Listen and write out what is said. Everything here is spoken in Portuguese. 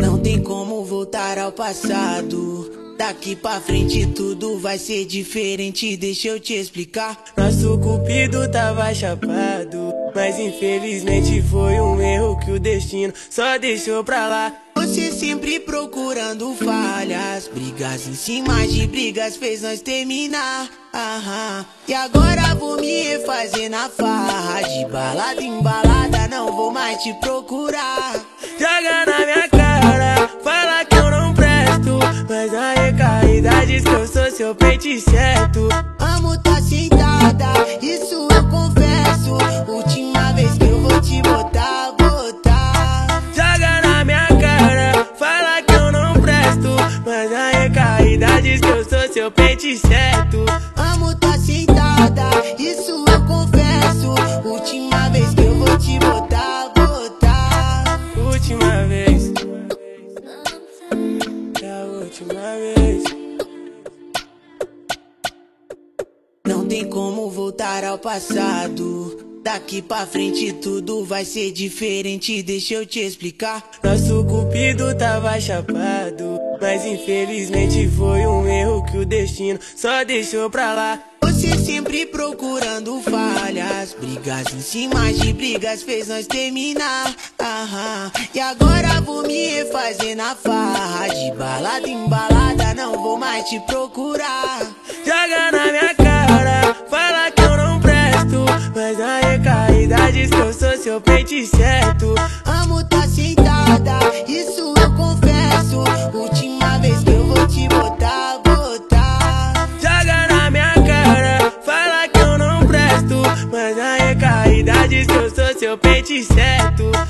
Não tem como voltar ao passado. Daqui pra frente tudo vai ser diferente, deixa eu te explicar. Nosso cupido tava chapado, mas infelizmente foi um erro que o destino só deixou pra lá. Você sempre procurando falhas, brigas em cima de brigas fez nós terminar. Aham. E agora vou me refazer na farra, de balada em balada não vou mais te procurar. Joga na minha cara, fala que eu não presto, mas a recaída diz que eu sou seu pente certo. Amo tá sentada, isso eu que eu sou seu pente certo. Amo tá sentada, isso eu confesso. Última vez que eu vou te botar, botar. Última vez. É a última vez. Não tem como voltar ao passado. Daqui pra frente tudo vai ser diferente, deixa eu te explicar. Nosso cupido tava chapado, mas infelizmente foi um erro que o destino só deixou pra lá. Você sempre procurando falhas, brigas em cima de brigas fez nós terminar. Aham. E agora vou me refazer na farra, de balada em balada não vou mais te procurar. Joga na minha cara, fala que eu não presto, mas a recaída diz que eu sou seu pente certo. Amo tá sentada, isso eu confesso. Que eu sou seu pente certo.